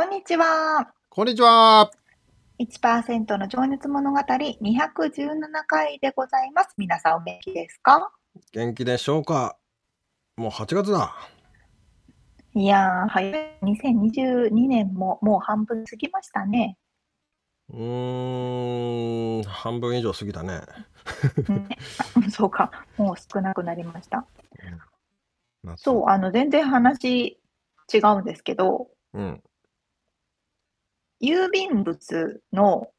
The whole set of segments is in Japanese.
こんにちは。こんにちは。1%の情熱物語217回でございます。皆さんお元気ですか？元気でしょうか？もう8月だ。いやー、早い。2022年ももう半分過ぎましたね。うーん、半分以上過ぎたね。ね そうか、もう少なくなりました。うん、そう、あの、全然話違うんですけど、うん。郵便物の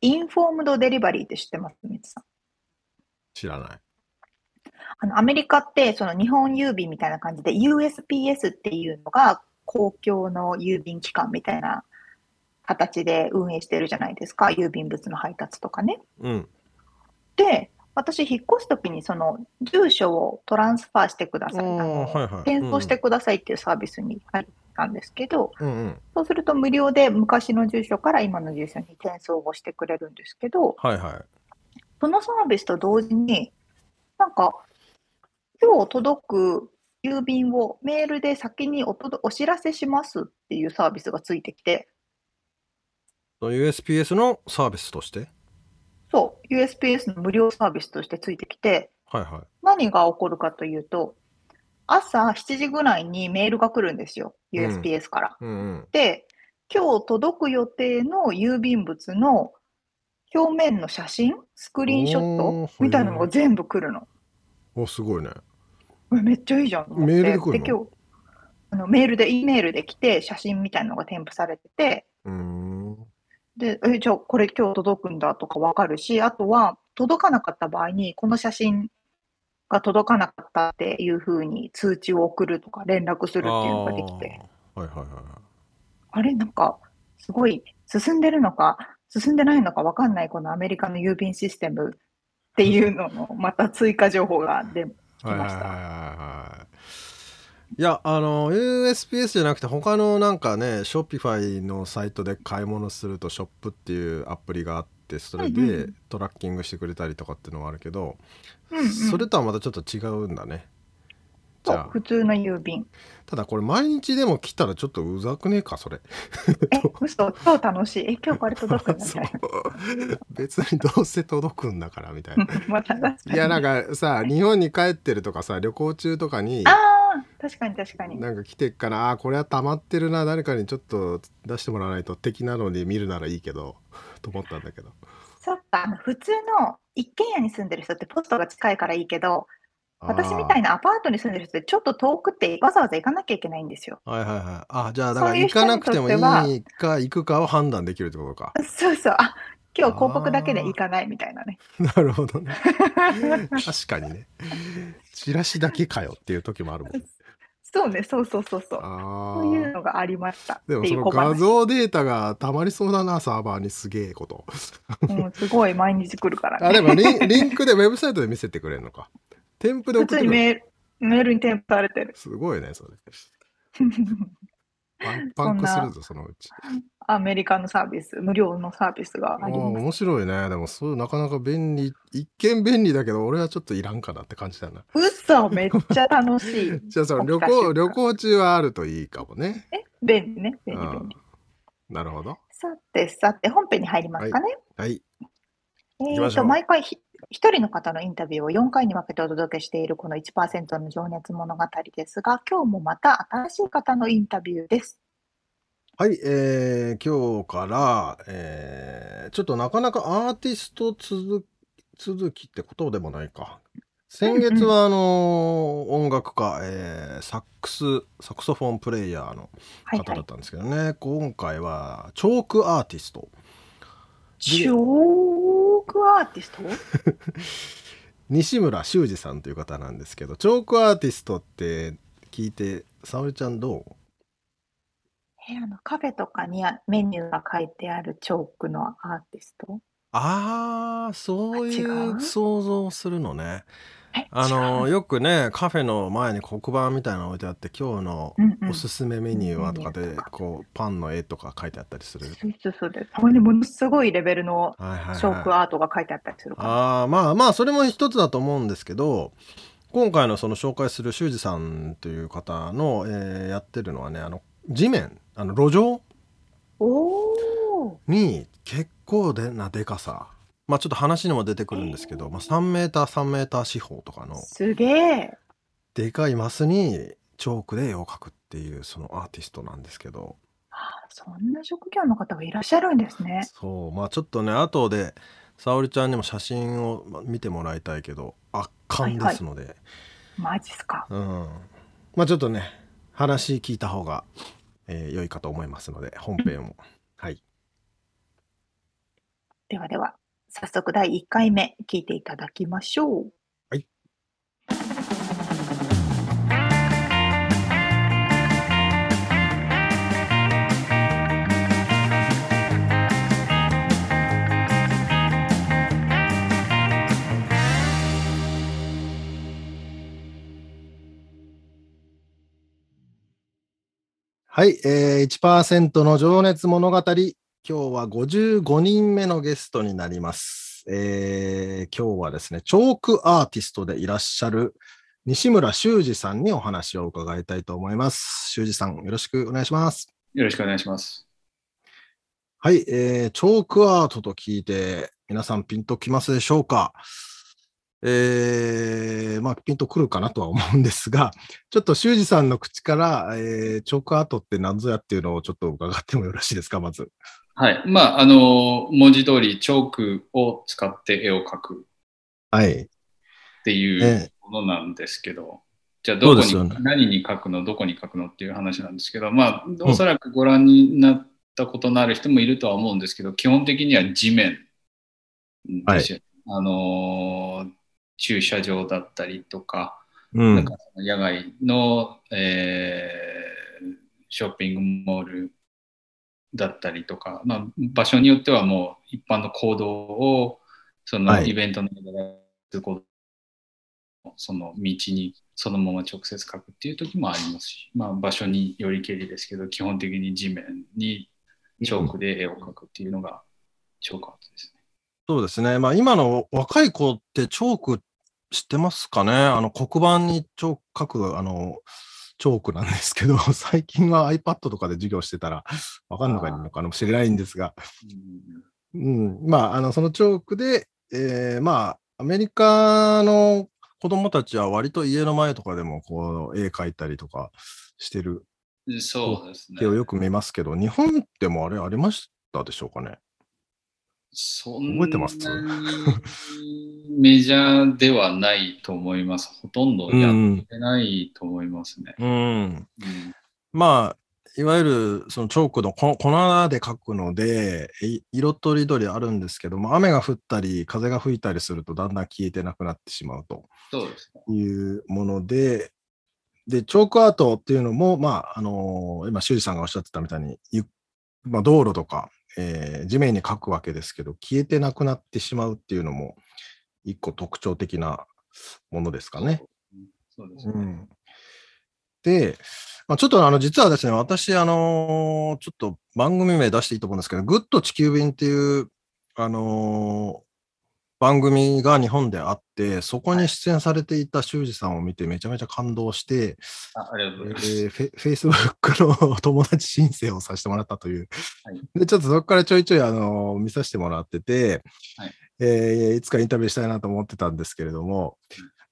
インフォームドデリバリーって知ってます？みつさん。知らない。あの、アメリカって、その日本郵便みたいな感じで USPS っていうのが公共の郵便機関みたいな形で運営してるじゃないですか。郵便物の配達とかね。うん。で、私、引っ越すときに、その、住所をトランスファーしてください。あの、はいはい、転送してくださいっていうサービスに入ったんですけど、うんうん、そうすると無料で昔の住所から今の住所に転送をしてくれるんですけど、はいはい、そのサービスと同時に、なんか、今日届く郵便をメールで先におとお知らせしますっていうサービスがついてきて。USPS のサービスとして？そう、USPS の無料サービスとしてついてきて、はいはい、何が起こるかというと、朝7時ぐらいにメールが来るんですよ。USPS から。うんうんうん、で、今日届く予定の郵便物の表面の写真、スクリーンショットみたいなのが全部来るの。お、すごいね。めっちゃいいじゃん。メールで来る今日あのメールで、E メールで来て、写真みたいなのが添付されてて、で、え、じゃあこれ今日届くんだとかわかるし、あとは届かなかった場合に、この写真が届かなかったっていうふうに通知を送るとか連絡するっていうのができて、はいはいはい。あれなんか、すごい進んでるのか、進んでないのかわかんないこのアメリカの郵便システムっていうののまた追加情報が出きました。いや、あの、USPS じゃなくて他のなんかね、ショッピファイのサイトで買い物するとショップっていうアプリがあって、それでトラッキングしてくれたりとかっていうのはあるけど、うんうん、それとはまたちょっと違うんだね。じゃあ普通の郵便。ただこれ毎日でも来たらちょっとうざくねえかそれ。え、嘘、超楽しい。え、今日これ届くんだ みたいな。別にどうせ届くんだからみたいな。またいやなんかさ、日本に帰ってるとかさ、旅行中とかに。ああ、確かに確かに。なんか来てっからあこれは溜まってるな誰かにちょっと出してもらわないと敵なのに見るならいいけどと思ったんだけど。そっか普通の一軒家に住んでる人ってポストが近いからいいけど私みたいなアパートに住んでる人ってちょっと遠くってわざわざ行かなきゃいけないんですよ。はいはいはい。あ、じゃあだから行かなくてもいいか行くかを判断できるってことか。そうそう。あ、今日広告だけで行かないみたいなね。なるほどね。確かにね。チラシだけかよっていう時もあるもん。そうね、そうそうそうそう。そういうのがありましたでもその画像データがたまりそうだな、サーバーにすげえこと。うん、すごい毎日来るからあ、でもリンリンクでウェブサイトで見せてくれるのか。添付で送ってくるメールメールに添付されてる。すごいね、それ。パン パンクするぞ、そのうち。アメリカのサービス、無料のサービスがあります。面白いね。でも、そうなかなか便利、一見便利だけど、俺はちょっといらんかなって感じだな。うそ、めっちゃ楽しい。じゃあ、その旅行、旅行中はあるといいかもね。え、便利ね。便利、便利。なるほど。さて、さて、本編に入りますかね。はい。はい、えっと、毎回一人の方のインタビューを4回に分けてお届けしているこの1%の情熱物語ですが、今日もまた新しい方のインタビューです。はい、えー今日から、えーちょっとなかなかアーティスト続続きってことでもないか。先月はあのー音楽家、えーサックス、サクソフォンプレイヤーのはいはい。方だったんですけどね、今回はチョークアーティスト。チョークアーティスト？西村修二さんという方なんですけど、チョークアーティストって聞いて、沙織ちゃんどう？え、あの、カフェとかにメニューが書いてあるチョークのアーティスト？ああ、そういうう？想像をするのね。え、あのよくねカフェの前に黒板みたいなの置いてあって今日のおすすめメニューはとかでこうパンの絵とか書いてあったりする。そうそうです。たまにものすごいレベルのはいはいチョークはい、アートが書いてあったりするから。ああまあまあそれも一つだと思うんですけど今回のその紹介する修二さんという方の、えーやってるのはねあの地面あの路上。に結構でなでかさまあちょっと話にも出てくるんですけど、まあ、3メーター3メーター四方とかのすげえ。でかいマスにチョークで絵を描くっていうそのアーティストなんですけど。あそんな職業の方がいらっしゃるんですね。そうまあちょっとね後で沙織ちゃんにも写真をま見てもらいたいけど圧巻ですので、マジっすか。うん。まあちょっとね話聞いた方が、えー良いかと思いますので本編を。はい。ではでは、早速第1回目聞いていただきましょう。はい。はい、えー、1%の情熱物語。今日は55人目のゲストになります。えー今日はですね、チョークアーティストでいらっしゃる西村修二さんにお話を伺いたいと思います。修二さん、よろしくお願いします。よろしくお願いします。はい、えーチョークアートと聞いて、皆さんピンときますでしょうか？えーまあ、ピンとくるかなとは思うんですが、ちょっと修二さんの口から、えーチョークアートって何ぞやっていうのをちょっと伺ってもよろしいですか、まず。はい。まあ、あの、文字通りチョークを使って絵を描く。はい。っていえうものなんですけど、じゃあどこに、ね何に描くの、どこに描くのっていう話なんですけど、まあ、おそらくご覧になったことのある人もいるとは思うんですけど、基本的には地面ですよ。あの、駐車場だったりとか、うん。なんかその野外の、えーショッピングモールだったりとか、まあ、場所によってはもう一般の行動をそのはいイベントの間で通行その道にそのまま直接書くっていう時もありますし、まあ、場所によりけりですけど基本的に地面にチョークで絵を描くっていうのがチョークアートですね。そうですね。まあ今の若い子ってチョーク知ってますかね？あの黒板にチョーク書くあのチョークなんですけど、最近は iPad とかで授業してたらわかんのかのかもしれないんですが、うん、まああのそのチョークで、えーまあアメリカの子供たちは割と家の前とかでもこう絵描いたりとかしてるうんそうですね。絵。をよく見ますけど、日本でもあれありましたでしょうかね？そん覚えてます？メジャーではないと思います。ほとんどやってないと思いますね。うんうんまあ、いわゆるそのチョークの粉粉で描くので、い色とりどりあるんですけども、雨が降ったり、風が吹いたりするとだんだん消えてなくなってしまうと。いうもので、で、チョークアートっていうのも、まあ、あの今、修二さんがおっしゃってたみたいに、ゆまあ、道路とか、えー地面に描くわけですけど、消えてなくなってしまうっていうのも、一個特徴的なものですかね。そうですね。うんで、まあ、ちょっとあの実はですね、私、あのーちょっと番組名出していいと思うんですけど、グッと地球便っていう、あのー番組が日本であって、そこに出演されていた修二さんを見てめちゃめちゃ感動して、あありがとうえございます。ーフェ、イスブックの友達申請をさせてもらったという。はいで、ちょっとそこからちょいちょい、あのー見させてもらってて、はいえーいつかインタビューしたいなと思ってたんですけれども、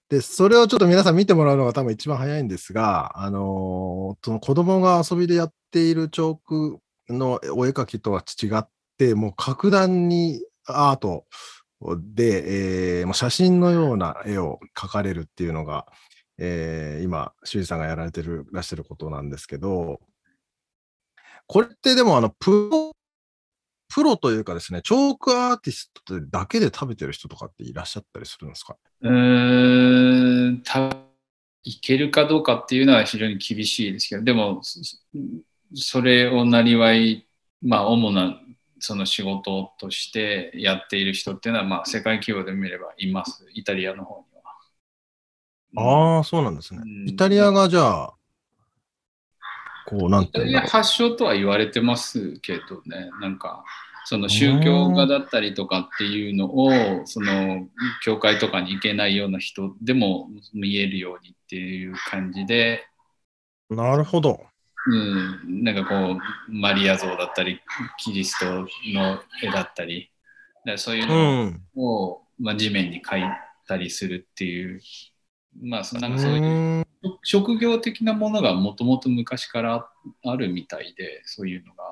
で、それをちょっと皆さん見てもらうのが多分一番早いんですが、あのーその子供が遊びでやっているチョークのお絵描きとは違って、もう格段にアートで、えーもう写真のような絵を描かれるっていうのが、えー今、修二さんがやられてるらしゃることなんですけど、これってでもあのプロ、プロというかですね、チョークアーティストだけで食べてる人とかっていらっしゃったりするんですか？うーん、たいけるかどうかっていうのは非常に厳しいですけど、でも、そそれをなりわい、まあ、主なその仕事としてやっている人っていうのは、まあ、世界規模で見ればいます、イタリアの方には。ああ、そうなんですねう。んイタリアがじゃあ、こう、なんイタリアていうんだろ発祥とは言われてますけどね、なんか、その宗教画だったりとかっていうのを、その、教会とかに行けないような人でも見えるようにっていう感じで、う。なるほど。うん、なんかこう、マリア像だったり、キリストの絵だったり、だそういううのん。を、まあ、地面に描いたりするっていう、まあ、そなんうかそういう職業的なものがもともと昔からあるみたいで、そういうのが。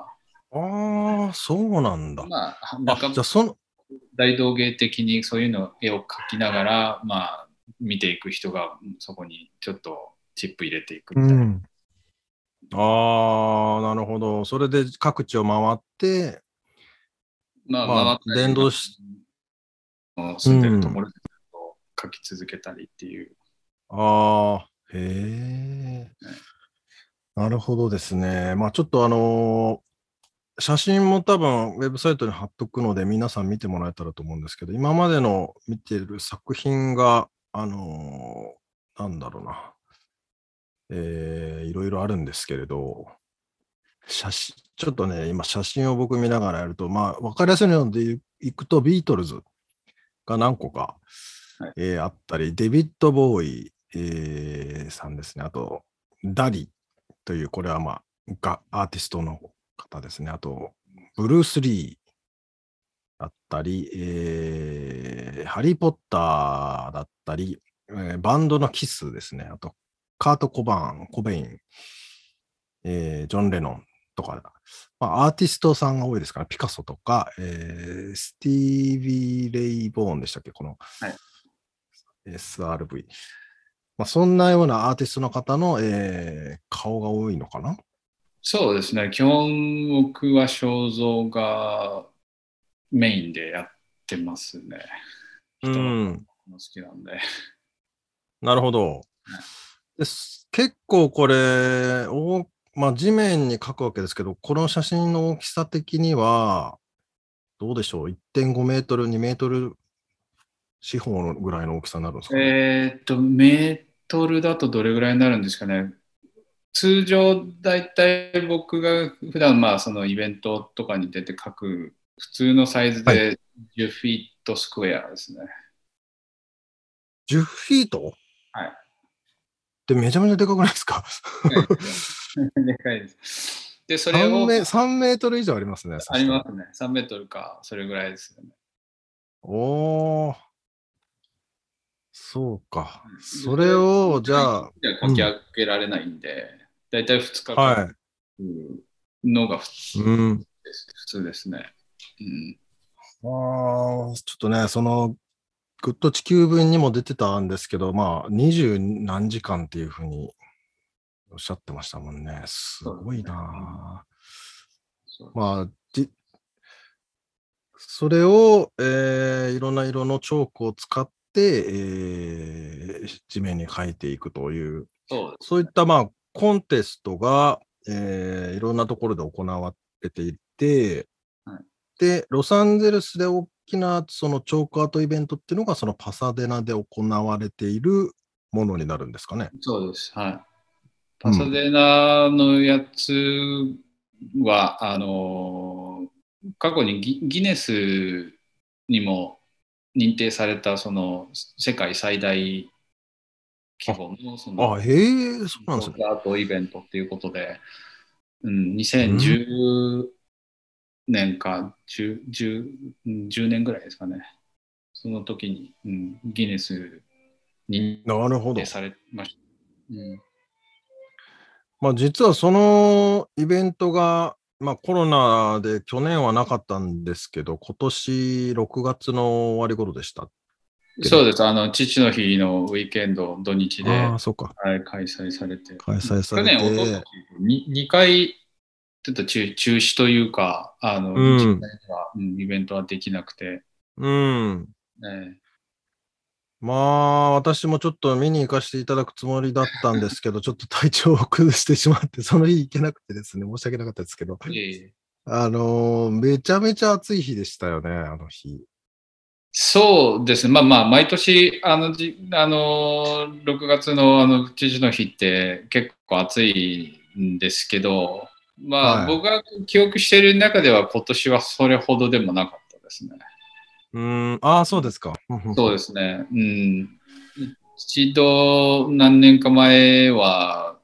ああ、そうなんだ。まあ、なんかあ、じゃあその、大道芸的にそういうの絵を描きながら、まあ、見ていく人がそこにちょっとチップ入れていくみたいな。うん。ああ、なるほど。それで各地を回って、まあ、まあし住んでるところでずっと描き続けたりっていう。ああ、へえ。なるほどですね。まあちょっとあのー写真も多分ウェブサイトに貼っとくので皆さん見てもらえたらと思うんですけど、今までの見てる作品が、あのーなんだろうな、えーいろいろあるんですけれど、写真、ちょっとね、今写真を僕見ながらやると、まあわかりやすいのでいくとビートルズが何個か、はいえーあったり、デビッド・ボーイ、えーさんですね。あと、ダリという、これはまあ、がアーティストの方ですね。あと、ブルース・リーだったり、えーハリー・ポッターだったり、えーバンドのキスですね。あと、カート・コバーン、コベイン、えージョン・レノンとか、まあ、アーティストさんが多いですから、ピカソとか、えースティービー・レイ・ボーンでしたっけ、この、はい SRV。まあ、そんなようなアーティストの方の、えー顔が多いのかな？そうですね。基本僕は肖像がメインでやってますね。う人のん。好きなんで。なるほど。結構これ、おまあ、地面に描くわけですけど、この写真の大きさ的には、どうでしょう ?1.5 メートル、2メートル四方のぐらいの大きさになるんですかね？えーっと、メートルだとどれぐらいになるんですかね？通常、だいたい僕が普段まあそのイベントとかに出て書く普通のサイズはで10フィートスクエアですね。10フィート？はい。で、めちゃめちゃでかくないですか？でかいです。で、それ 3, をメ3メートル以上ありますね。ありますね。3メートルか、それぐらいですよね。おー。そうかう。んそれを、じゃあ、じゃ書き上げられないんで、だいたい2日は間のが普通い。うん。です,、普通ですね。うんああ、ちょっとね、その、グッと地球便にも出てたんですけど、まあ、二十何時間っていうふうにおっしゃってましたもんね。すごいなそうあ。まあ、じそれを、えーいろんな色のチョークを使って、えー地面に描いていくという、そうですそういった、まあ、コンテストが、えーいろんなところで行われていて、はいで、ロサンゼルスで大きなそのチョークアートイベントっていうのが、そのパサデナで行われているものになるんですかね。そうです。はい。パサデナのやつは、あのー過去にギギネスにも認定されたその世界最大規模のそのあ、へえ、そうなんですね。アートイベントっていうことで、うん、2010年か 10, 10, うん10年ぐらいですかね。その時に、うん、ギネスになるほど認定。されました。うんまあ、実はそのイベントがまあコロナで去年はなかったんですけど、今年6月の終わり頃でした。そうです。あの、父の日のウィーケンド、土日で、ああ、そうか。はい、開催されて。開催され去年、おととてし。に2回、ちょっと中中止というか、あの、うんうんイベントはできなくて、うん。ね、まあ、私もちょっと見に行かせていただくつもりだったんですけど、ちょっと体調を崩してしまって、その日行けなくてですね、申し訳なかったですけど、ええあのーめちゃめちゃ暑い日でしたよね、あの日。そうですね。まあまあ、毎年、あの、じあの、6月のあの、父の日って結構暑いんですけど、まあ、はい僕が記憶している中では今年はそれほどでもなかったですね。うーん、ああ、そうですか。そうですね。うん。一度、何年か前は、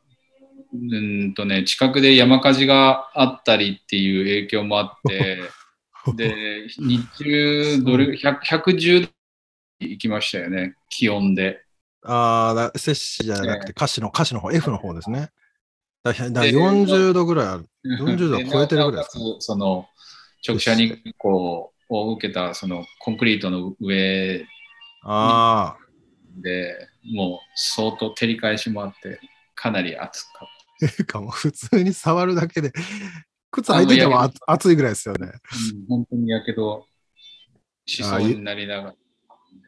うんとね、近くで山火事があったりっていう影響もあって、で、日中どれ、100 110度行きましたよね、気温で。ああ、だ摂氏じゃなくて、歌詞の、歌詞の方、F の方ですね。だだで40度ぐらいある。40度は超えてるぐらいですその、直射日光を受けた、その、コンクリートの上ああ、で、もう相当照り返しもあって、かなり暑かった。かもう普通に触るだけで、靴履いててもあ暑いぐらいですよね。うん、本当にやけどしそうになりながら。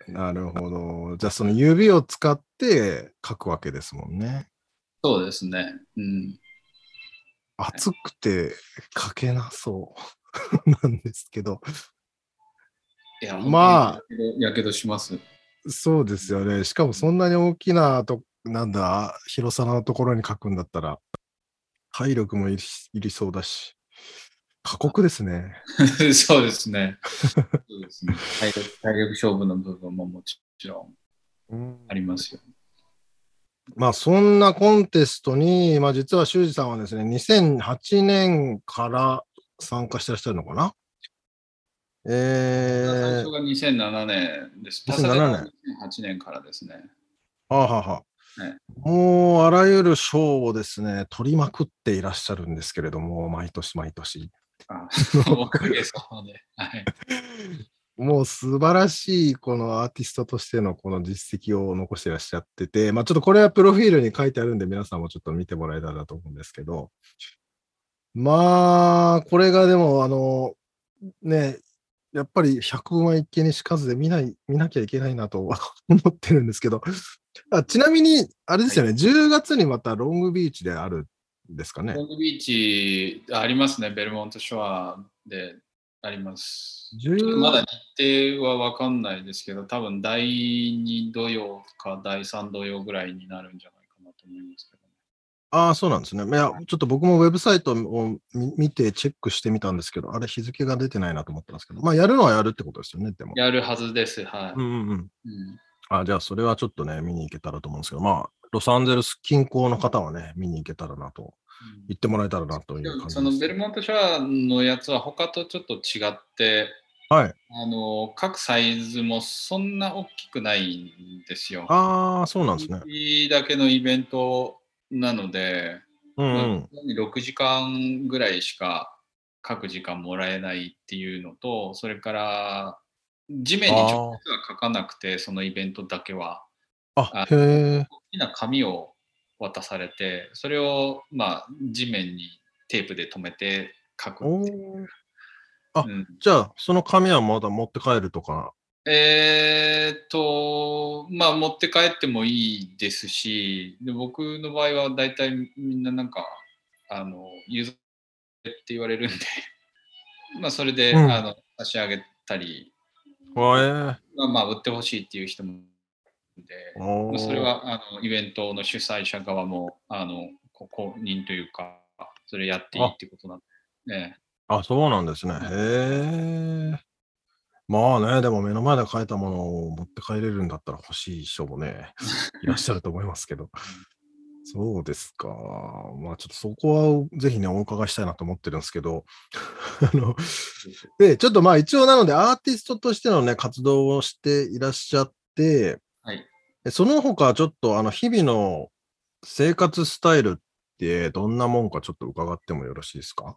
なるほど。じゃあその指を使って書くわけですもんね。そうですね。うん。暑くて書けなそう なんですけど。いや、まあやけど、します。そうですよね。しかもそんなに大きなと、なんだ、広さのところに書くんだったら、体力もいりそうだし、過酷ですね。そうですね。そうですね体力体力勝負の部分ももちろんありますよ。まあそんなコンテストに、まあ実は修二さんはですね、2008年から参加してらっしゃるのかな？最えー、初が2007年です。2007年パサデナは2008年からですね。はあ、はあはあはいもうあらゆる賞をですね、取りまくっていらっしゃるんですけれども、毎年毎年。あおかげさまで。はい。もう素晴らしいこのアーティストとしてのこの実績を残していらっしゃってて、まあちょっとこれはプロフィールに書いてあるんで皆さんもちょっと見てもらえたらなと思うんですけど、まあこれがでもあの、ね、やっぱり百聞は一見にしかずで見ない、見なきゃいけないなと 思ってるんですけど、あちなみに、あれですよね、10月にまたロングビーチであるんですかね？ロ。ングビーチありますね。ベルモントショアであります。10ちょっとまだ日程は分かんないですけど、多分第2土曜か第3土曜ぐらいになるんじゃないかなと思いますけど、ね。ああ、そうなんですね。いや、ちょっと僕もウェブサイトを見見てチェックしてみたんですけど、あれ日付が出てないなと思ったんですけど、まあやるのはやるってことですよね、でも。やるはずです。はい。うんうんうん。うんあじゃあそれはちょっとね、見に行けたらと思うんですけど、まあ、ロサンゼルス近郊の方はね、見に行けたらなと、行ってもらえたらなというで感じそのベルモントショアのやつは他とちょっと違って、はい。あの各サイズもそんな大きくないんですよ。ああ、そうなんですね。いいだけのイベントなので、うんうん。6時間ぐらいしか各時間もらえないっていうのと、それから地面に直接は書かなくて、そのイベントだけは、ああ、へえ。大きな紙を渡されて、それをまあ地面にテープで留めて書くあうん。じゃあ、その紙はまだ持って帰るとか？えーっと、まあ持って帰ってもいいですし、で僕の場合は大体みんななんか、あの、譲ってって言われるんで、まあそれで、うん。あの差し上げたり、わえまあまあ売ってほしいっていう人もで、それはあのイベントの主催者側も、あの、こ公認というか、それやっていいってことなんで、ね、あ、そうなんですね。へえ。まあね、でも目の前で書いたものを持って帰れるんだったら欲しい人もね、いらっしゃると思いますけど。そうですか。まあちょっとそこはぜひね、お伺いしたいなと思ってるんですけど、あの、で、ちょっとまあ一応なのでアーティストとしてのね、活動をしていらっしゃって、その他ちょっとあの日々の生活スタイルってどんなもんかちょっと伺ってもよろしいですか？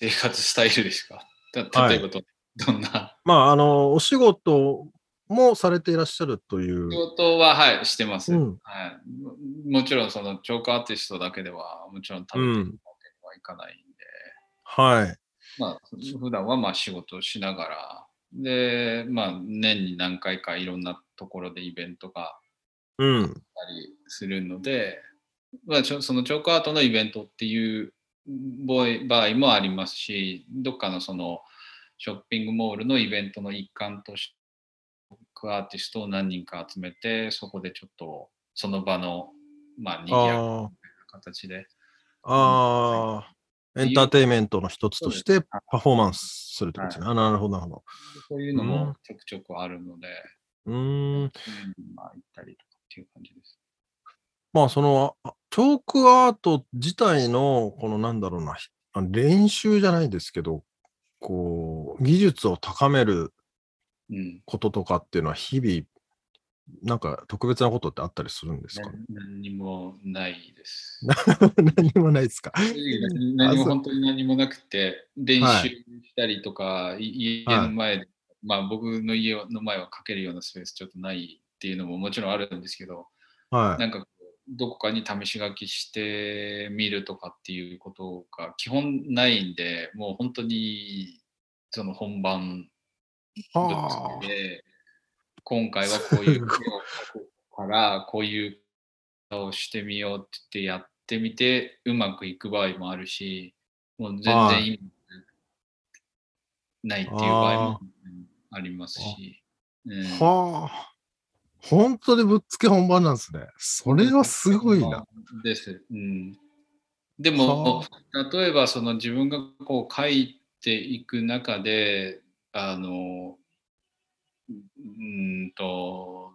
生活スタイルですか？例えばど,、どんな？まあ、あの、お仕事もされていらっしゃるという。仕。事は、はい、してます、うん。はい。も。もちろん、その、チョークアーティストだけでは、もちろん食べていくわけにはいかないんで、はい。まあ、普段はまあ仕事をしながら、で、まあ、年に何回かいろんなところでイベントがうん。あったりするので、まあ、ちょそのチョークアートのイベントっていう場合もありますし、どっかのそのショッピングモールのイベントの一環として、アーティストを何人か集めて、そこでちょっとその場の、まあ、にぎやな形で、あ、ああ、エンターテインメントの一つとしてはいパフォーマンスするってことですね。あなるほど、なるほど。そういうのうんもちょくちょくあるので、うーん。うんまあ、行ったりとかっていう感じです。まあ、その、あチョークアート自体の、このなんだろうな、練習じゃないですけど、こう、技術を高めるうん。こととかっていうのは、日々、なんか特別なことってあったりするんですか、な何にもないです。何もないですか？何何も本当に何もなくて、練はい習したりとか、い家の前で、まあ僕の家の前はかけるようなスペースちょっとないっていうのももちろんあるんですけど、はい。なんかどこかに試し書きしてみるとかっていうことが基本ないんで、もう本当にその本番で、今回はこういうから、こういう顔をしてみようって言ってやってみて、うまくいく場合もあるし、もう全はい。然意味ないっていう場合もありますし。はあ。本当にぶっつけ本番なんですね。それはすごいな。。です。うん、でも、例えばその自分がこう書いていく中で、あの、うーんと、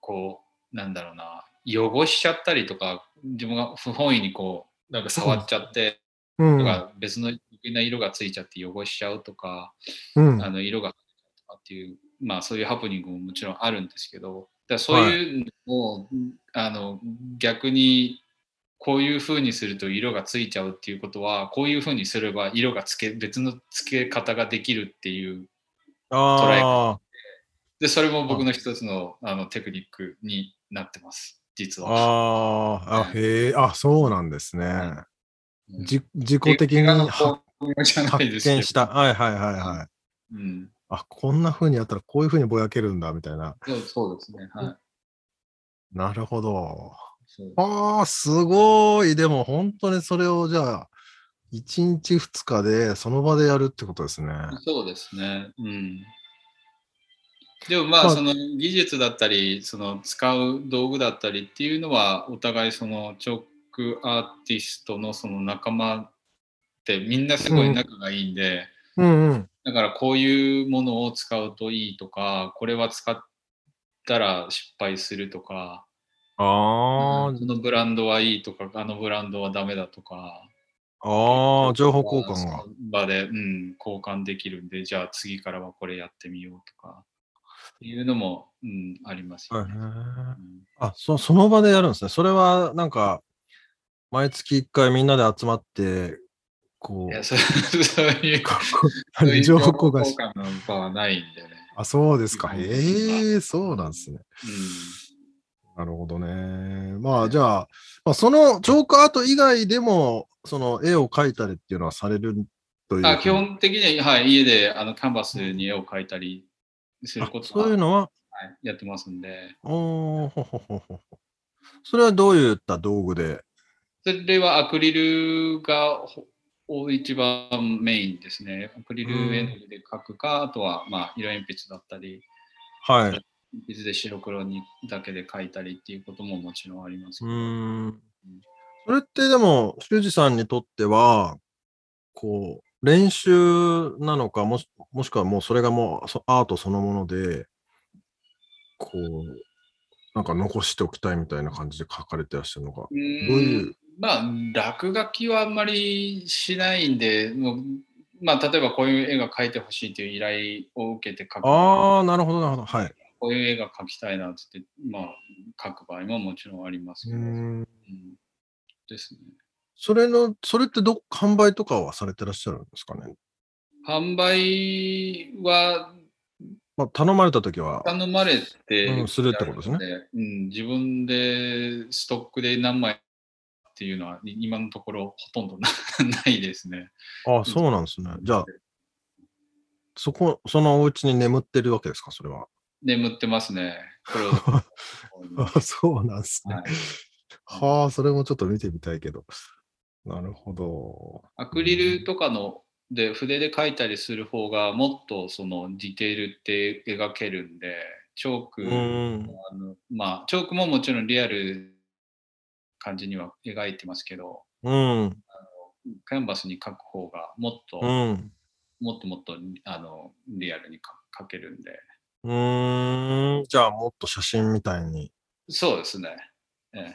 こう、なんだろうな、汚しちゃったりとか、自分が不本意にこう、なんか触っちゃって、うん。とか別の余計な色がついちゃって汚しちゃうとか、うん。あの色がとかっていう、まあそういうハプニングももちろんあるんですけど、だそういうのを、あの逆にこういう風にすると色がついちゃうっていうことは、こういう風にすれば色がつけ、別のつけ方ができるっていう、あで、それも僕の一つのあのテクニックになってます、実あ。は。ああ。あ、へえ。あ、そうなんですね。うんじ自己的に発見した。はいはいはいはい。うん、あ、こんな風にやったらこういう風にぼやけるんだみたいな。そうですね。はい。なるほど。ああ、すごい。でも本当にそれをじゃあ、1日2日でその場でやるってことですね。そうですね。うん。でもまあ、まあその技術だったり、その使う道具だったりっていうのは、お互いそのチョークアーティストのその仲間ってみんなすごい仲がいいんで、うんうん。だからこういうものを使うといいとか、これは使ったら失敗するとか、あこのブランドはいいとか、あのブランドはダメだとか、あ、ああ、情報交換が場で、うん、交換できるんで、じゃあ次からはこれやってみようとか、っていうのも、うん、ありますよね。へえうんあそ、その場でやるんですね。それはなんか、毎月1回みんなで集まって、こう、いや そういう、こ そういうう情報交換の場はないんでね。あ、そうですか。うんへえ、そうなんですね。うなるほどね。まあ、じゃあ、まあ、そのチョークアート以外でも、その絵を描いたりっていうのはされるというん、あ基本的には、はい、家であのカンバスに絵を描いたりするあことは、そういうのは、はい、やってますんで、おほほほほそれはどういった道具で？それはアクリルがほ一番メインですね。アクリル絵の具で描くか、あとは、まあ、色鉛筆だったり、はい。鉛筆で白黒にだけで描いたりっていうことももちろんありますうけど、ーん。それってでも、修二さんにとっては、こう、練習なのか、もしもしくはもうそれがもうそアートそのもので、こう、なんか残しておきたいみたいな感じで書かれてらっしゃるのか。どういうまあ落書きはあんまりしないんでもうまあ例えばこういう絵が描いてほしいという依頼を受けて描くああ、なるほど、なるほど。はい。こういう絵が描きたいなって言ってまあ描く場合ももちろんありますけど、うーん。うん。ですね。それの、それってどっ販売とかはされてらっしゃるんですかね？販売はまあ、頼まれた時は。頼まれて、うんするってことですね。うん、自分でストックで何枚っていうのは、い今のところほとんどなないですね。あそうなんですね。じゃあ、そこ、そのお家に眠ってるわけですか、それは。眠ってますね。これをあそうなんですね。はいはあ、それもちょっと見てみたいけど。なるほど。アクリルとかので筆で描いたりする方がもっとそのディテールって描けるんでチョーク、うん。あのまあチョークももちろんリアル感じには描いてますけどうん。キャンバスに描く方がもっと、うん。もっともっとあのリアルに描描けるんでうーん。じゃあ、もっと写真みたいに。そうですね。ええ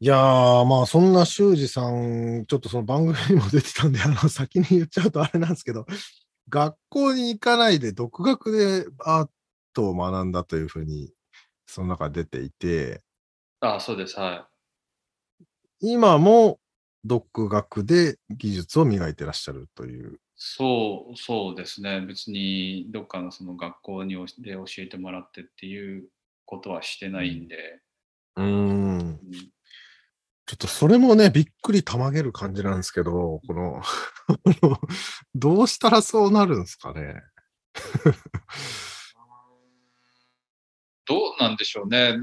いやー、まあ、そんな修二さん、ちょっとその番組にも出てたんで、あの、先に言っちゃうとあれなんですけど、学校に行かないで独学でアートを学んだというふうに、その中で出ていて、あそうです。は今も独学で技術を磨いてらっしゃるという。い。そう、そうですね。別にどっかのその学校におで教えてもらってっていうことはしてないんで。うーん。うんちょっとそれもね、びっくりたまげる感じなんですけど、この、どうしたらそうなるんですかね。どうなんでしょうね。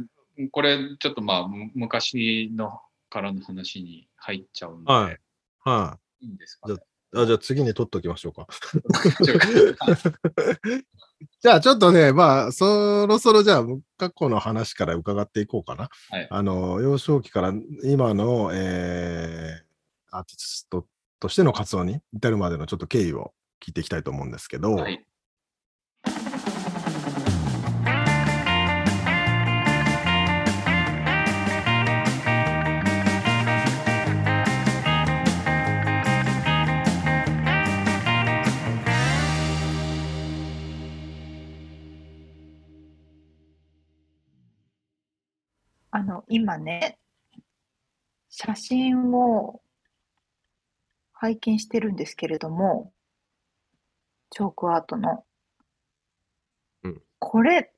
これ、ちょっとまあ、む昔のからの話に入っちゃうんで、はいはいいんですか、ね。い。あじゃあ次に取っときましょうか。じゃあちょっとね、まあ、そろそろじゃあ、過去の話から伺っていこうかな。はいあの、幼少期から今の、えーアーティストとしての活動に至るまでのちょっと経緯を聞いていきたいと思うんですけど、はい。の、今ね、写真を拝見してるんですけれども、チョークアートの。うんこれ、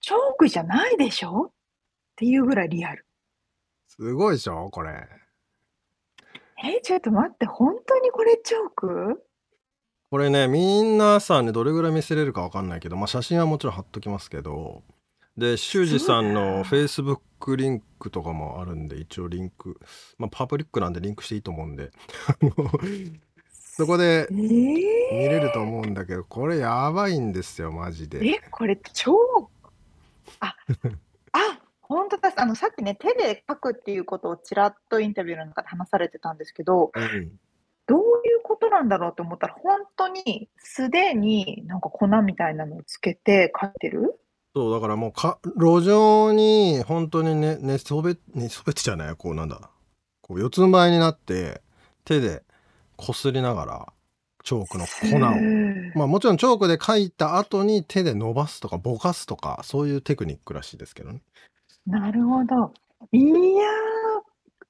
チョークじゃないでしょ？っていうぐらいリアル。すごいでしょ？これ。え、ちょっと待って、本当にこれチョーク？これね、みんなさんね、どれぐらい見せれるかわかんないけど、まあ、写真はもちろん貼っときますけど、で、修二さんの Facebook リンクとかもあるんで、一応リンク、まあ、パブリックなんでリンクしていいと思うんで、そこでえー、見れると思うんだけど、これやばいんですよ、マジで。え、これ超、あ、あ、本当だ。あの、さっきね、手で書くっていうことをちらっとインタビューの中で話されてたんですけど、うん。どういうことなんだろうと思ったら、本当に素手になんか粉みたいなのをつけて書いてる？そう、だからもうか、路上に本当にね、寝そべ、寝そべってじゃないこうなんだ。こう四つん這いになって、手でこすりながら、チョークの粉を。を。まあもちろんチョークで書いた後に手で伸ばすとかぼかすとか、そういうテクニックらしいですけどね。なるほど。いやー、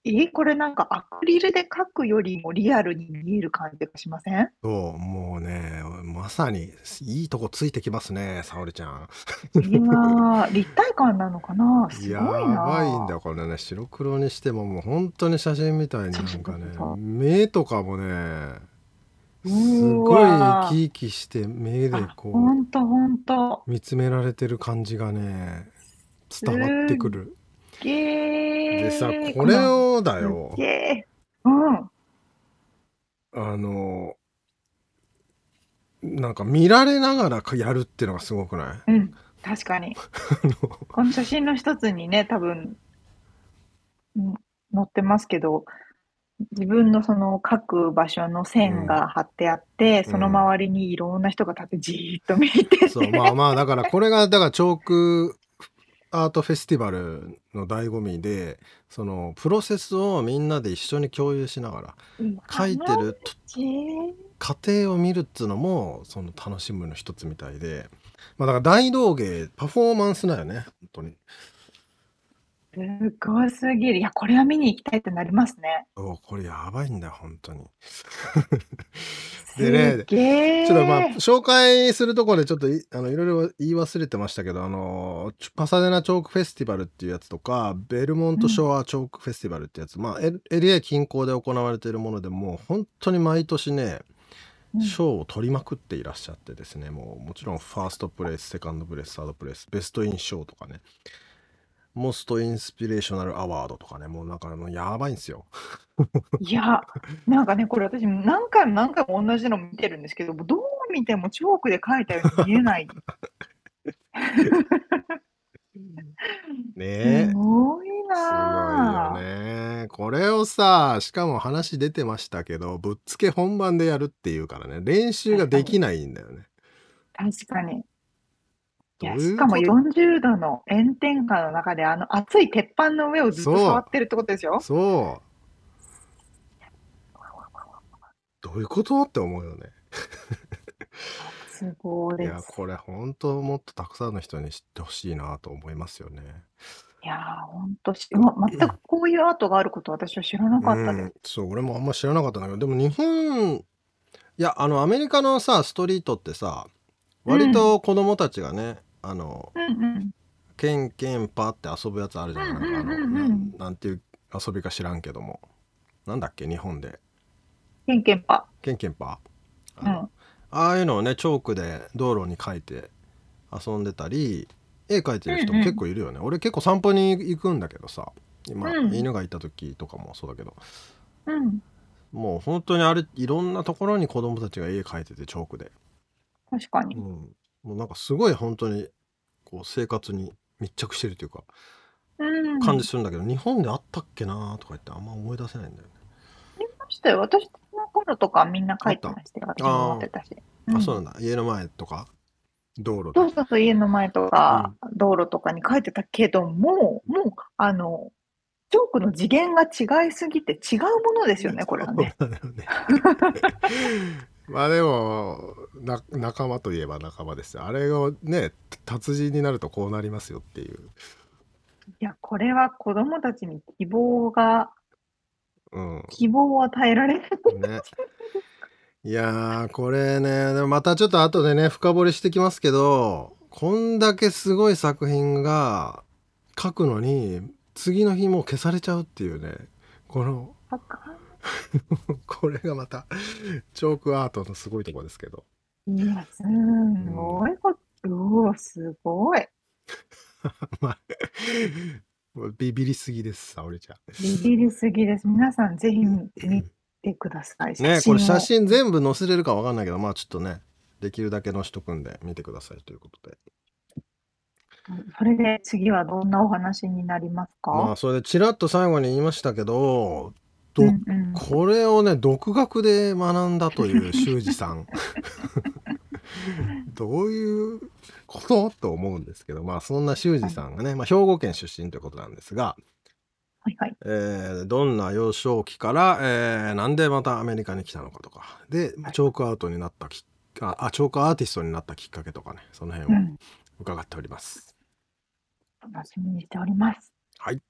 え、これなんかアクリルで書くよりもリアルに見える感じがしません？そう、もうね、まさにいいとこついてきますね、沙織ちゃん。いやー、立体感なのかな？すごいやな。ばいんだよ、これね。白黒にしてももう本当に写真みたいになんかねそうそうそう、目とかもね、すうごいわ生き生きして目であ、こほうんとほんと。見つめられてる感じがね、伝わってくる。げー。でさ、これをだすよっ、げー。うん。あの、なんか見られながらやるっていうのがすごくない？うん、確かに。この写真の一つにね、多分、うん載ってますけど、自分のその各場所の線が貼ってあって、うんその周りにいろんな人が立ってじーっと見てて、そう、まあまあ、だからこれが、だからチョークアートフェスティバルの醍醐味で、そのプロセスをみんなで一緒に共有しながら、書いてる過程を見るっつうのも、その楽しむの一つみたいで、まあだから大道芸、パフォーマンスだよね、本当に。すごすぎる。いや、これは見に行きたいってなりますね。そうこれやばいんだよ本当に。すでね。ちょっとまあ紹介するところでちょっといあのいろいろ言い忘れてましたけどあのチュパサデナチョークフェスティバルっていうやつとかベルモントショアチョークフェスティバルってやつ、まあ L- LA 近郊で行われているものでもう本当に毎年ねうん賞を取りまくっていらっしゃってですねもうもちろんファーストプレイスセカンドプレイスサードプレイスベストイン賞とかねモストインスピレーショナルアワードとかねもうなんかもうやばいんですよ いや、なんかね、これ私何回も何回も同じの見てるんですけど、どう見てもチョークで書いたように見えない。ねえすごいすごいよ。ね。これをさ、しかも話出てましたけど、ぶっつけ本番でやるっていうからね、練習ができないんだよね。確かに。いや、しかもこと40度の炎天下の中で、あの熱い鉄板の上をずっと触ってるってことですよ。そう。どういうこと？って思うよね。すごいいや、です。これ本当もっとたくさんの人に知ってほしいなと思いますよね。いやー、ほんとし、ま全くこういうアートがあること私は知らなかったです。うん、そう、俺もあんま知らなかったんだけど、でも日本、いや、あの、アメリカのさ、ストリートってさ、割と子供たちがね、あの、うんうん。ケンケンパって遊ぶやつあるじゃない、うんうんなんかあのうん。うんななんていう遊びか知らんけども。なんだっけ？日本で。ケンケンパ。ケンケンパ？あ。ああいうのをねチョークで道路に書いて遊んでたり絵描いてる人も結構いるよね、俺結構散歩に行くんだけどさ。今、うん。犬がいた時とかもそうだけど。うん。もう本当にあれいろんなところに子供たちが絵描いててチョークで、確かに。うん、もうなんかすごい本当にこう生活に密着してるというかうん。感じするんだけど、日本であったっけなとか言ってあんま思い出せないんだよね。ありましたよ。私の頃とかみんな書いてましたよ。私も持ってたし。あ、そううなんだ。家の前とか道路とか。そうそうそう、家の前とか、道路とかに書いてたけども、もう、あの、チョークの次元が違いすぎて違うものですよね、これはね。そうね。まあでもな仲間といえば仲間ですよ。あれがね達人になるとこうなりますよっていう。いや、これは子供たちに希望が、うん。希望を与えられる。ね。いやーこれねでもまたちょっと後でね深掘りしてきますけどこんだけすごい作品が書くのに次の日もう消されちゃうっていうねこの これがまたチョークアートのすごいところですけどいや、すごいこと、うわすごい。まあビビりすぎです沙織ちゃんビビりすぎです。皆さんぜひ見てください。ねこれ写を真全部載せれるかわかんないけどまあちょっとねできるだけ載しとくんで見てくださいということでそれで次はどんなお話になりますか、まあそれでちらっと最後に言いましたけどどうんうんこれをね独学で学んだという修二さん どういうこと？と思うんですけどまあそんな修二さんがね、まあ、兵庫県出身ということなんですが、はいはい。えーどんな幼少期から、えーなんでまたアメリカに来たのかとかではいチョークアートになったきああチョークアーティストになったきっかけとかねその辺をうん。伺っております。楽しみにしております。はい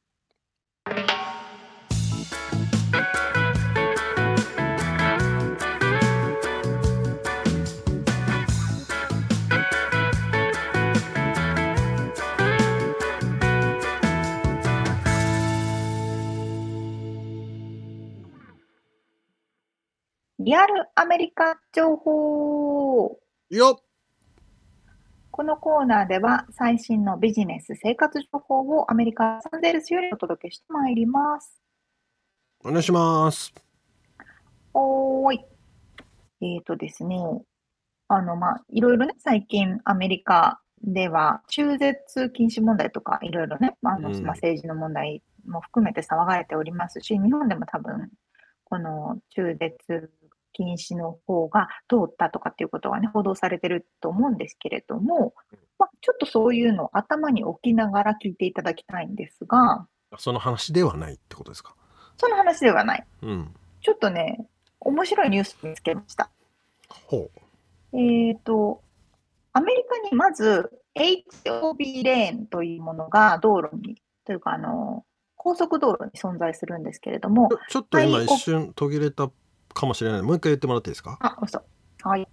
リアルアメリカ情報。よっこのコーナーでは最新のビジネス生活情報をアメリカ・ロサンゼルスよりお届けしてまいります。お願いします。おーい。えーとですね、あの、まあ、いろいろね、最近アメリカでは中絶禁止問題とかいろいろね、まああのうんまあ、政治の問題も含めて騒がれておりますし、日本でも多分、この中絶禁止の方が通ったとかっていうことがね、報道されてると思うんですけれども、まあ、ちょっとそういうのを頭に置きながら聞いていただきたいんですが、その話ではないってことですか？その話ではない。うん。ちょっとね、面白いニュース見つけました。ほえっと、アメリカにまず HOB レーンというものが道路にというか、あの、高速道路に存在するんですけれども、ちょっと今はい一瞬途切れたかもしれないもう一回言ってもらっていいですか？あ、嘘。はい。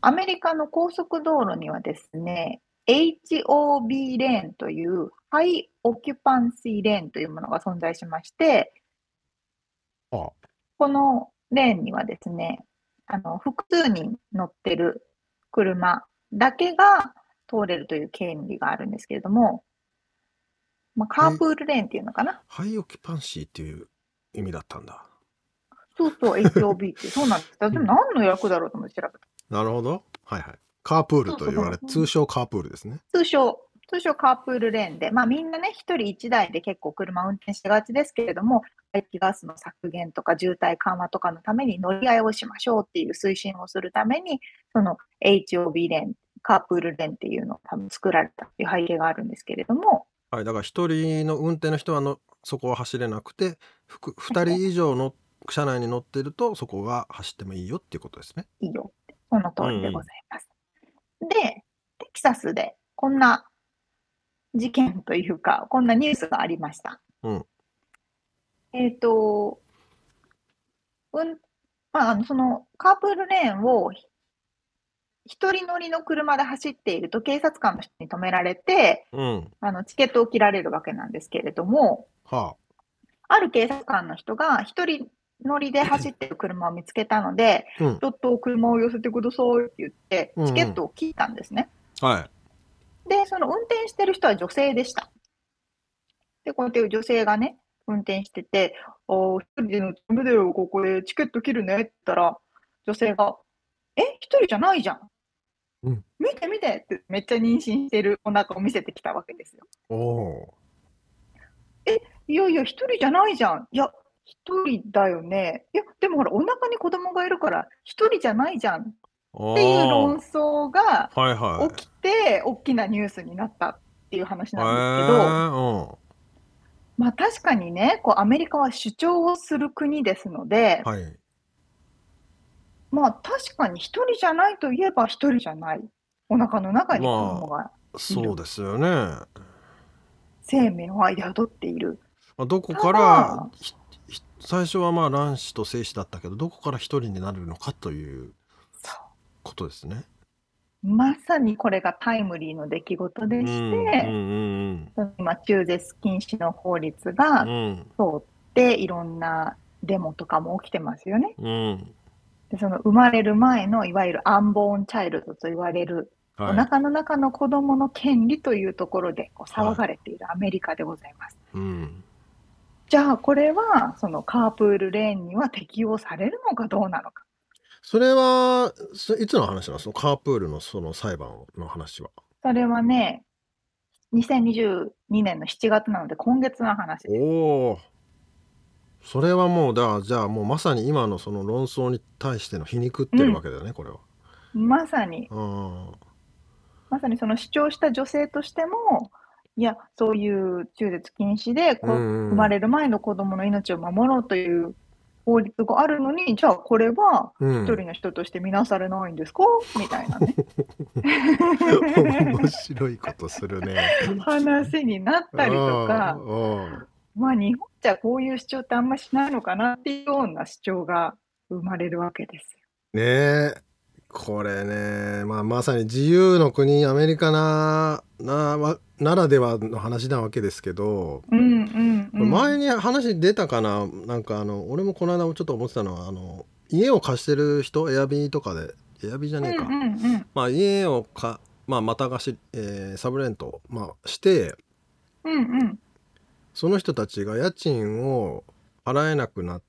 アメリカの高速道路にはですね、HOB レーンというハイオキュパンシーレーンというものが存在しまして、あこのレーンにはですね、あの複数人乗ってる車だけが通れるという権利があるんですけれども、まあ、 carpool lane っていうのかな？ high occupancy っていう意味だったんだそうそう、 HOV って、そうなんです。でも何の略だろうと思って調べた。なるほど。はいはい。 carpool と言われ通称 carpool ですね。通称、通称 carpool lane で、まあみんなね、一人一台で結構車を運転しがちですけれども、排気ガスの削減とか渋滞緩和とかのために乗り合いをしましょうっていう推進をするために、その HOB レーン、カープールレーンっていうのを多分作られたっていう背景があるんですけれども、はいだから一人の運転の人はのそこは走れなくてふく二人以上の車内に乗ってるとそこが走ってもいいよっていうことですね。いいよ。その通りでございます。で、テキサスでこんな事件というか、こんなニュースがありました。うん。えっ、と、うん、まあ、あのそのカープールレーンをひ一人乗りの車で走っていると警察官の人に止められて、うん。あのチケットを切られるわけなんですけれども、はある警察官の人が一人乗りで走っている車を見つけたので、あうんちょっと車を寄せてくださいって言ってうんう、んチケットを切ったんですね。はいで、その運転してる人は女性でした。で、こうやって女性がね、運転してて、あー一人で乗っちゃダメだよ、ここでチケット切るねって言ったら、女性が、え、一人じゃないじゃん。うん見て見てってめっちゃ妊娠してるお腹を見せてきたわけですよ。おおいやいや、一人じゃないじゃん。いや、一人だよね。いや、でもほら、お腹に子供がいるから、一人じゃないじゃん。っー。ていう論争がはいはい。起きて、大きなニュースになったっていう話へなんですけど、ーまあ確かにね、こうアメリカは主張をする国ですので、うんはい。まあ確かに一人じゃないといえば一人じゃない。お腹の中に子供がそうですよね、ま生命を宿っている。あ、どこかたら最初はまあ卵子と精子だったけどどこから一人になるのかというそことですね。うまさにこれがタイムリーの出来事でうんして、うんその今、中絶禁止の法律うがんうん通って、いろんなデモとかも起きてますよね。うんでその生まれる前のいわゆるアンボーンチャイルドと言われる、おはい腹の中の子供の権利というところでこう騒がれているアメリカでございます。うんじゃあこれはそのカープールレーンには適用されるのかどうなのか。それはそいつの話なの？そのカープールのその裁判の話は。それはね、2022年の7月なので今月の話です。おおそれはもうだじゃあもうまさに今のその論争に対しての皮肉ってるわけだよね、これは。まさに、うんまさにその主張した女性としても、いや、そういう中絶禁止でこ生まれる前の子供の命を守ろうという法律があるのに、じゃあこれはうん。一人の人として見なされないんですか？みたいなね、面白いことするね。話になったりとか、うんうん。まあ日本じゃこういう主張ってあんましないのかなっていうような主張が生まれるわけですよ。ねえこれね、まあ、まさに自由の国アメリカななわならではの話なわけですけど、うんうんうん。前に話出たかななんかあの俺もこの間ちょっと思ってたのはあの家を貸してる人エアビーとかでエアビーじゃねえか、うんうんうんまあ、家をか、まあ、また貸し、えーサブレント、まあ、してうんうんその人たちが家賃を払えなくなっ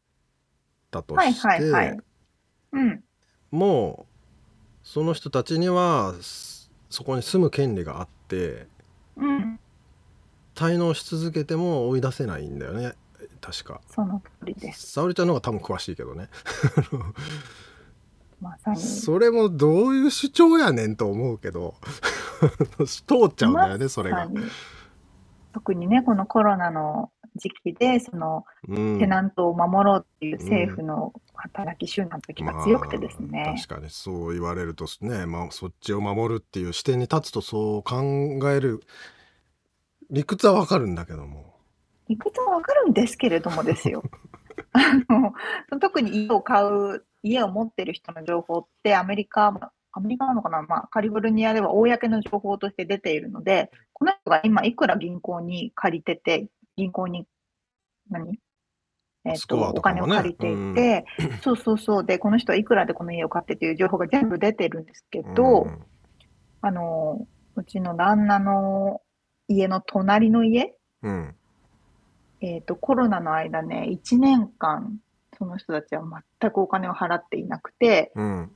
たとはいして、はいはい。うんもうその人たちにはすそこに住む権利があってうん。滞納し続けても追い出せないんだよね確かその通りです。沙織ちゃんの方が多分詳しいけどね まさに。それもどういう主張やねんと思うけど 通っちゃうんだよねそれが特にね、このコロナの時期で、そのうんテナントを守ろうっていう政府の働き集団の時が強くてですまあね。確かにそう言われるとね、まあ、そっちを守るっていう視点に立つとそう考える理屈はわかるんだけども。理屈はわかるんですけれどもですよ。あの特に家を買う、家を持ってる人の情報ってアメリカ、アメリカなのかな、まあ、カリフォルニアでは公の情報として出ているので、この人が今いくら銀行に借りてて、銀行に、何？えっと、スコアお金を借りていて、そうそうそう、で、この人はいくらでこの家を買ってっていう情報が全部出てるんですけど、うん。あの、うちの旦那の家の隣の家、うん。えっと、コロナの間ね、1年間、その人たちは全くお金を払っていなくて、うん。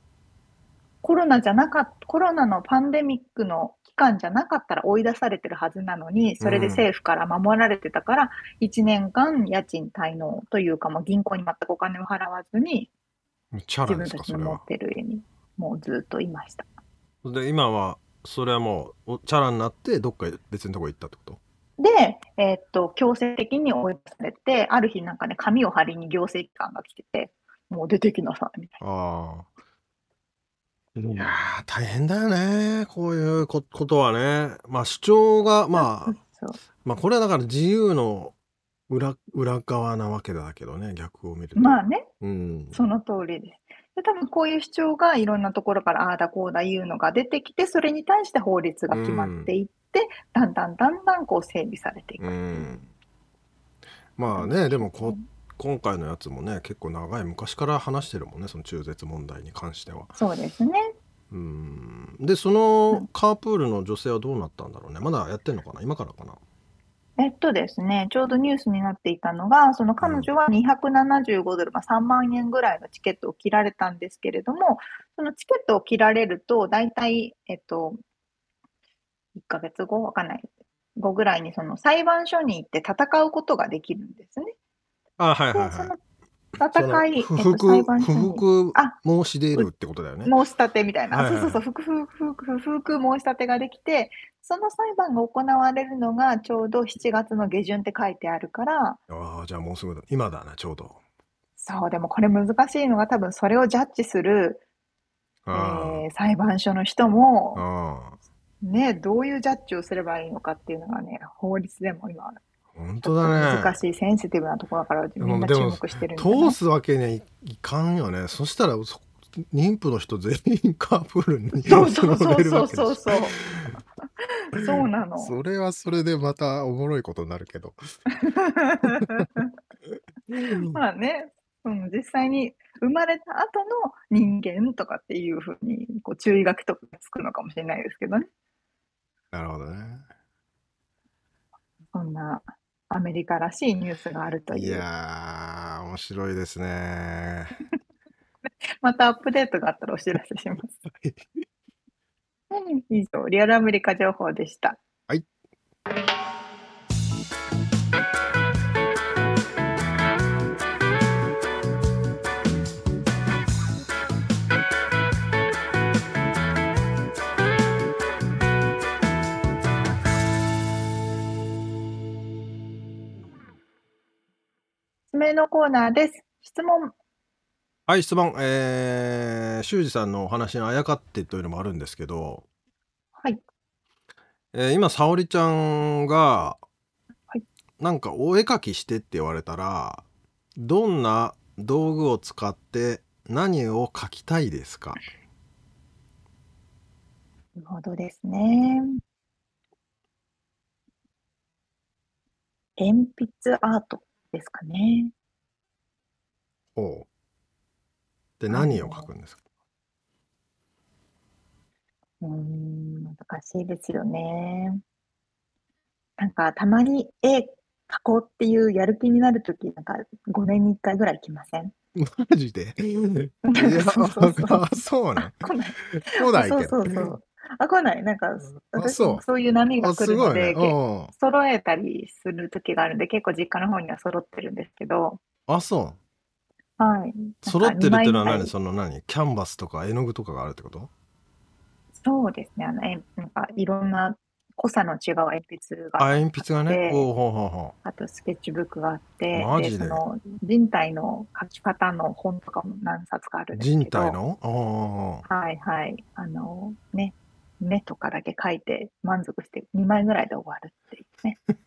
コロナじゃなかっコロナのパンデミックの期間じゃなかったら追い出されてるはずなのに、それで政府から守られてたから、1年間家賃滞納というか、もう銀行に全くお金を払わずに、自分たちの持っ。てる家に、もうずっといました。で、今は、それはもう、おチャラになって、どっか別のとこ行ったってこと？で、えーっと、強制的に追い出されて、ある日なんかね、紙を貼りに行政機関が来てて、もう出てきなさい、みたいああ。いやー、大変だよね。こういうこことはね。まあ主張が、まあまあこれはだから自由の裏、裏側なわけだけどね、逆を見ると。まあね、うん。その通りです。で、多分こういう主張がいろんなところからああだこうだ言うのが出てきて、それに対して法律が決まっていって、だんだんだんだんこう整備されていく。うん。まあね、でもこ、今回のやつもね、結構長い昔から話してるもんね、その中絶問題に関しては。そうですね。うん。で、そのカープールの女性はどうなったんだろうね。まだやってんのかな？今からかな？えっとですね、ちょうどニュースになっていたのが、その彼女は275ドル、まあ、3万円ぐらいのチケットを切られたんですけれども、そのチケットを切られると、大体、えっと、1ヶ月後、わかんない、後ぐらいにその裁判所に行って戦うことができるんですね。あ、はいはいはいの。戦い、えっ不服、不服あ申し出るってことだよね。申し立てみたいな、はいはいそうそうそう、不服、不服、申し立てができて、その裁判が行われるのがちょうど7月の下旬って書いてあるから、ああ、じゃあもうすぐだ。今だな、ちょうど。そう、でもこれ難しいのが多分それをジャッジする、えあー裁判所の人も、ね、どういうジャッジをすればいいのかっていうのがね、法律でも今、本当だね。難しい、センシティブなところだからみんな注目してるんじゃない通すわけにはいいかんよね。そしたら、そ妊婦の人全員カープールに そうそうそうそうそうそう。そうなの。それはそれでまたおもろいことになるけど。まあね、うん、実際に生まれた後の人間とかっていうふうにこう注意書きとかがつくのかもしれないですけどね。なるほどね。そんなアメリカらしいニュースがあるといいう。やー、面白いですね。またアップデートがあったらお知らせします。うん以上、リアルアメリカ情報でした。のコーナーです。質問。はい、質問。えー、修二さんのお話にあやかってというのもあるんですけど、はい。えー今、沙織ちゃんが、はいなんかお絵描きしてって言われたら、どんな道具を使って何を描きたいですか？なるほどですね。鉛筆アートですかね。おうで、何を描くんですか？うーん、難しいですよね。なんか、たまに絵描こうっていうやる気になるとき、なんか5年に1回ぐらい来ません？マジで？いや、そうそうそうあ そうなん？来ない。来ないけど。そうそうそう。あ、来ない。なんか、私そうもそういう波があ、来すごいね。るので、けうん。揃えたりする時があるんで、結構実家の方には揃ってるんですけど、あ、そう。はい。揃ってるっていうのは何？その何？キャンバスとか絵の具とかがあるってこと？そうですね。あの、えなんかいろんな濃さの違う鉛筆あ、が、鉛筆がね。でおうほうほうほあとスケッチブックがあって、マジで？その人体の描き方の本とかも何冊かあるう。んですけど、人体の？あはいはい。あのね、目とかだけ描いて満足して2枚ぐらいで終わるっていうね。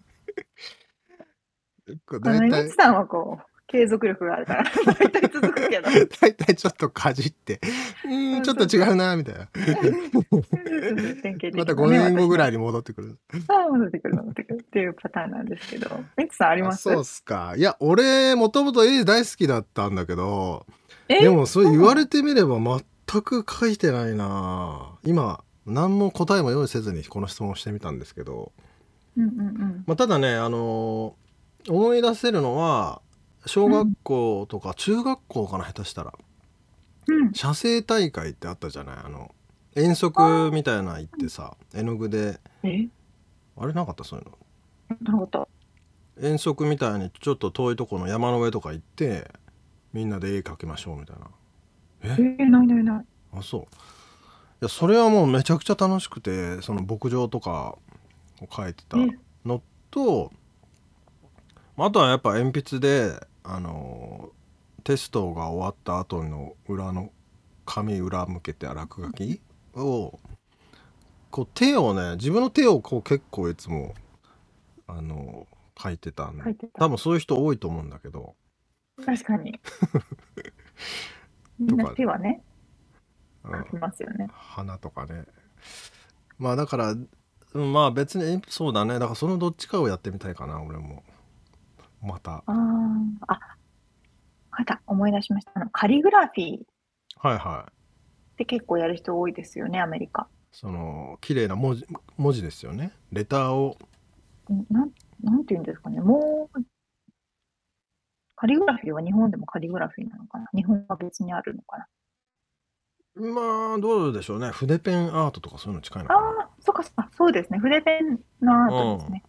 大体さんはこう、継続力があるから、大体続くけど。大体ちょっとかじって。うーんちょっと違うなみたいな。また5年後ぐらいに。に戻ってくる。あ戻ってくる、戻ってくるっていうパターンなんですけど、みつさんあります？あそうっすか。いや俺もともと絵大好きだったんだけどえ？でもそれ言われてみれば全く書いてないな。今何も答えも用意せずにこの質問をしてみたんですけど、うんうんうん。まあ、ただねあのー思い出せるのは小学校とか中学校かな下手したら。うん。写生大会ってあったじゃないあの遠足みたいなの行ってさ絵の具で。え？あれなかった？そういうの。なるほど。遠足みたいにちょっと遠いとこの山の上とか行ってみんなで絵描きましょうみたいな。え？ー、ないないない。あそう。いやそれはもうめちゃくちゃ楽しくてその牧場とかを描いてたえのとあとはやっぱ鉛筆であのテストが終わった後の裏の紙裏向けて落書きをこう手をね自分の手をこう結構いつもあの描いてたんで書いてた。多分そういう人多いと思うんだけど確かに。みんな手はね、うん書きますよね。花とかねまあだからうんまあ別にそうだねだからそのどっちかをやってみたいかな俺もまた。ああ、あ、また思い出しました。あの、カリグラフィー。っはいはい。て結構やる人多いですよね、アメリカ。その綺麗な文字文字ですよね。レターを。んなん、なんて言うんですかね。もう、カリグラフィーは日本でもカリグラフィーなのかな。日本は別にあるのかな。まあどうでしょうね。筆ペンアートとかそういうの近いのあかな。あ、そっかそっか、そうですね。筆ペンのアートですね。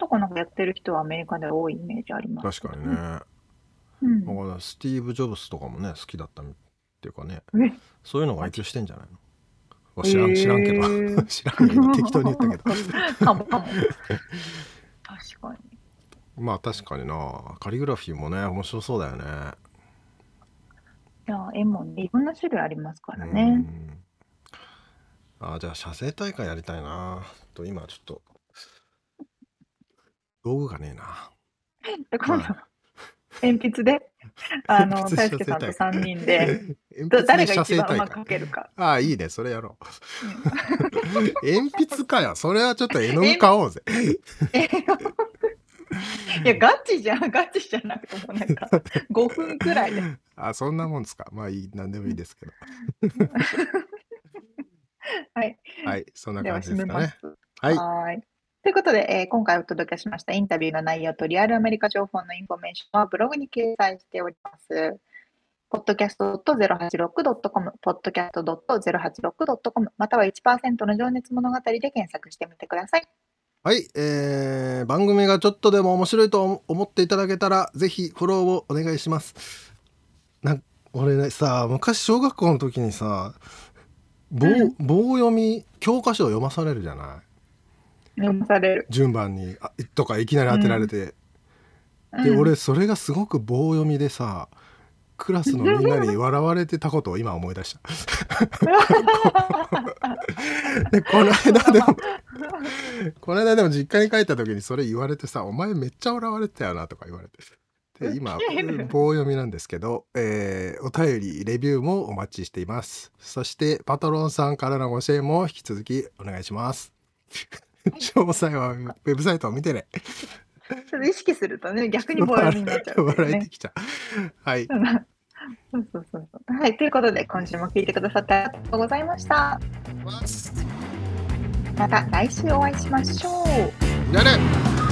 とかなんかやってる人はアメリカで多いイメージあります。確かにね、うん。だからスティーブ・ジョブズとかもね好きだったっていうかね。え。そういうのが影響してんじゃないの？知らん知らんけど、へ ー知らんけど適当に言ったけど。かもかも。確かに。まあ確かにな。カリグラフィーもね面白そうだよね。いや、絵もね、いろんな種類ありますからうね。ん。あじゃあ写生大会やりたいな。と今ちょっと道具がねえな。で、今度は、鉛筆で、あの、鉛筆大輔さんと3人で、誰が一番うまく描会けるか。ああいいね。それやろう。鉛筆かよ。それはちょっと絵の具買おうぜ。いや、ガチじゃん、ガチじゃなくてもなんか、5分くらいで。あそんなもんですか。まあいい何でもいいですけど。はい。はいそんな感じですかね。はい。ーい。ということで、えー今回お届けしましたインタビューの内容とリアルアメリカ情報のインフォメーションはブログに掲載しております。podcast.086.com、podcast.086.com、または1%の情熱物語で検索してみてください。はい、えー番組がちょっとでも面白いと思っていただけたらぜひフォローをお願いしますなん俺ねさ昔小学校の時にさ棒,、うん棒読み教科書を読まされるじゃない？読まされる。順番にあとかいきなり当てられて、でうん。俺それがすごく棒読みでさクラスのみんなに笑われてたことを今思い出した。でこの間でもこの間でも実家に帰った時にそれ言われてさ「お前めっちゃ笑われてたよな」とか言われて。で今棒読みなんですけど、えーお便りレビューもお待ちしています。そしてパトロンさんからのご支援も引き続きお願いします 詳細はウェブサイトを見てねちょっと意識するとね、逆に棒読みになっちゃうね笑えて。きちゃうはいそうそうそうそう。はい、ということで、今週も聞いてくださってありがとうございました。また来週お会いしましょう。じゃあね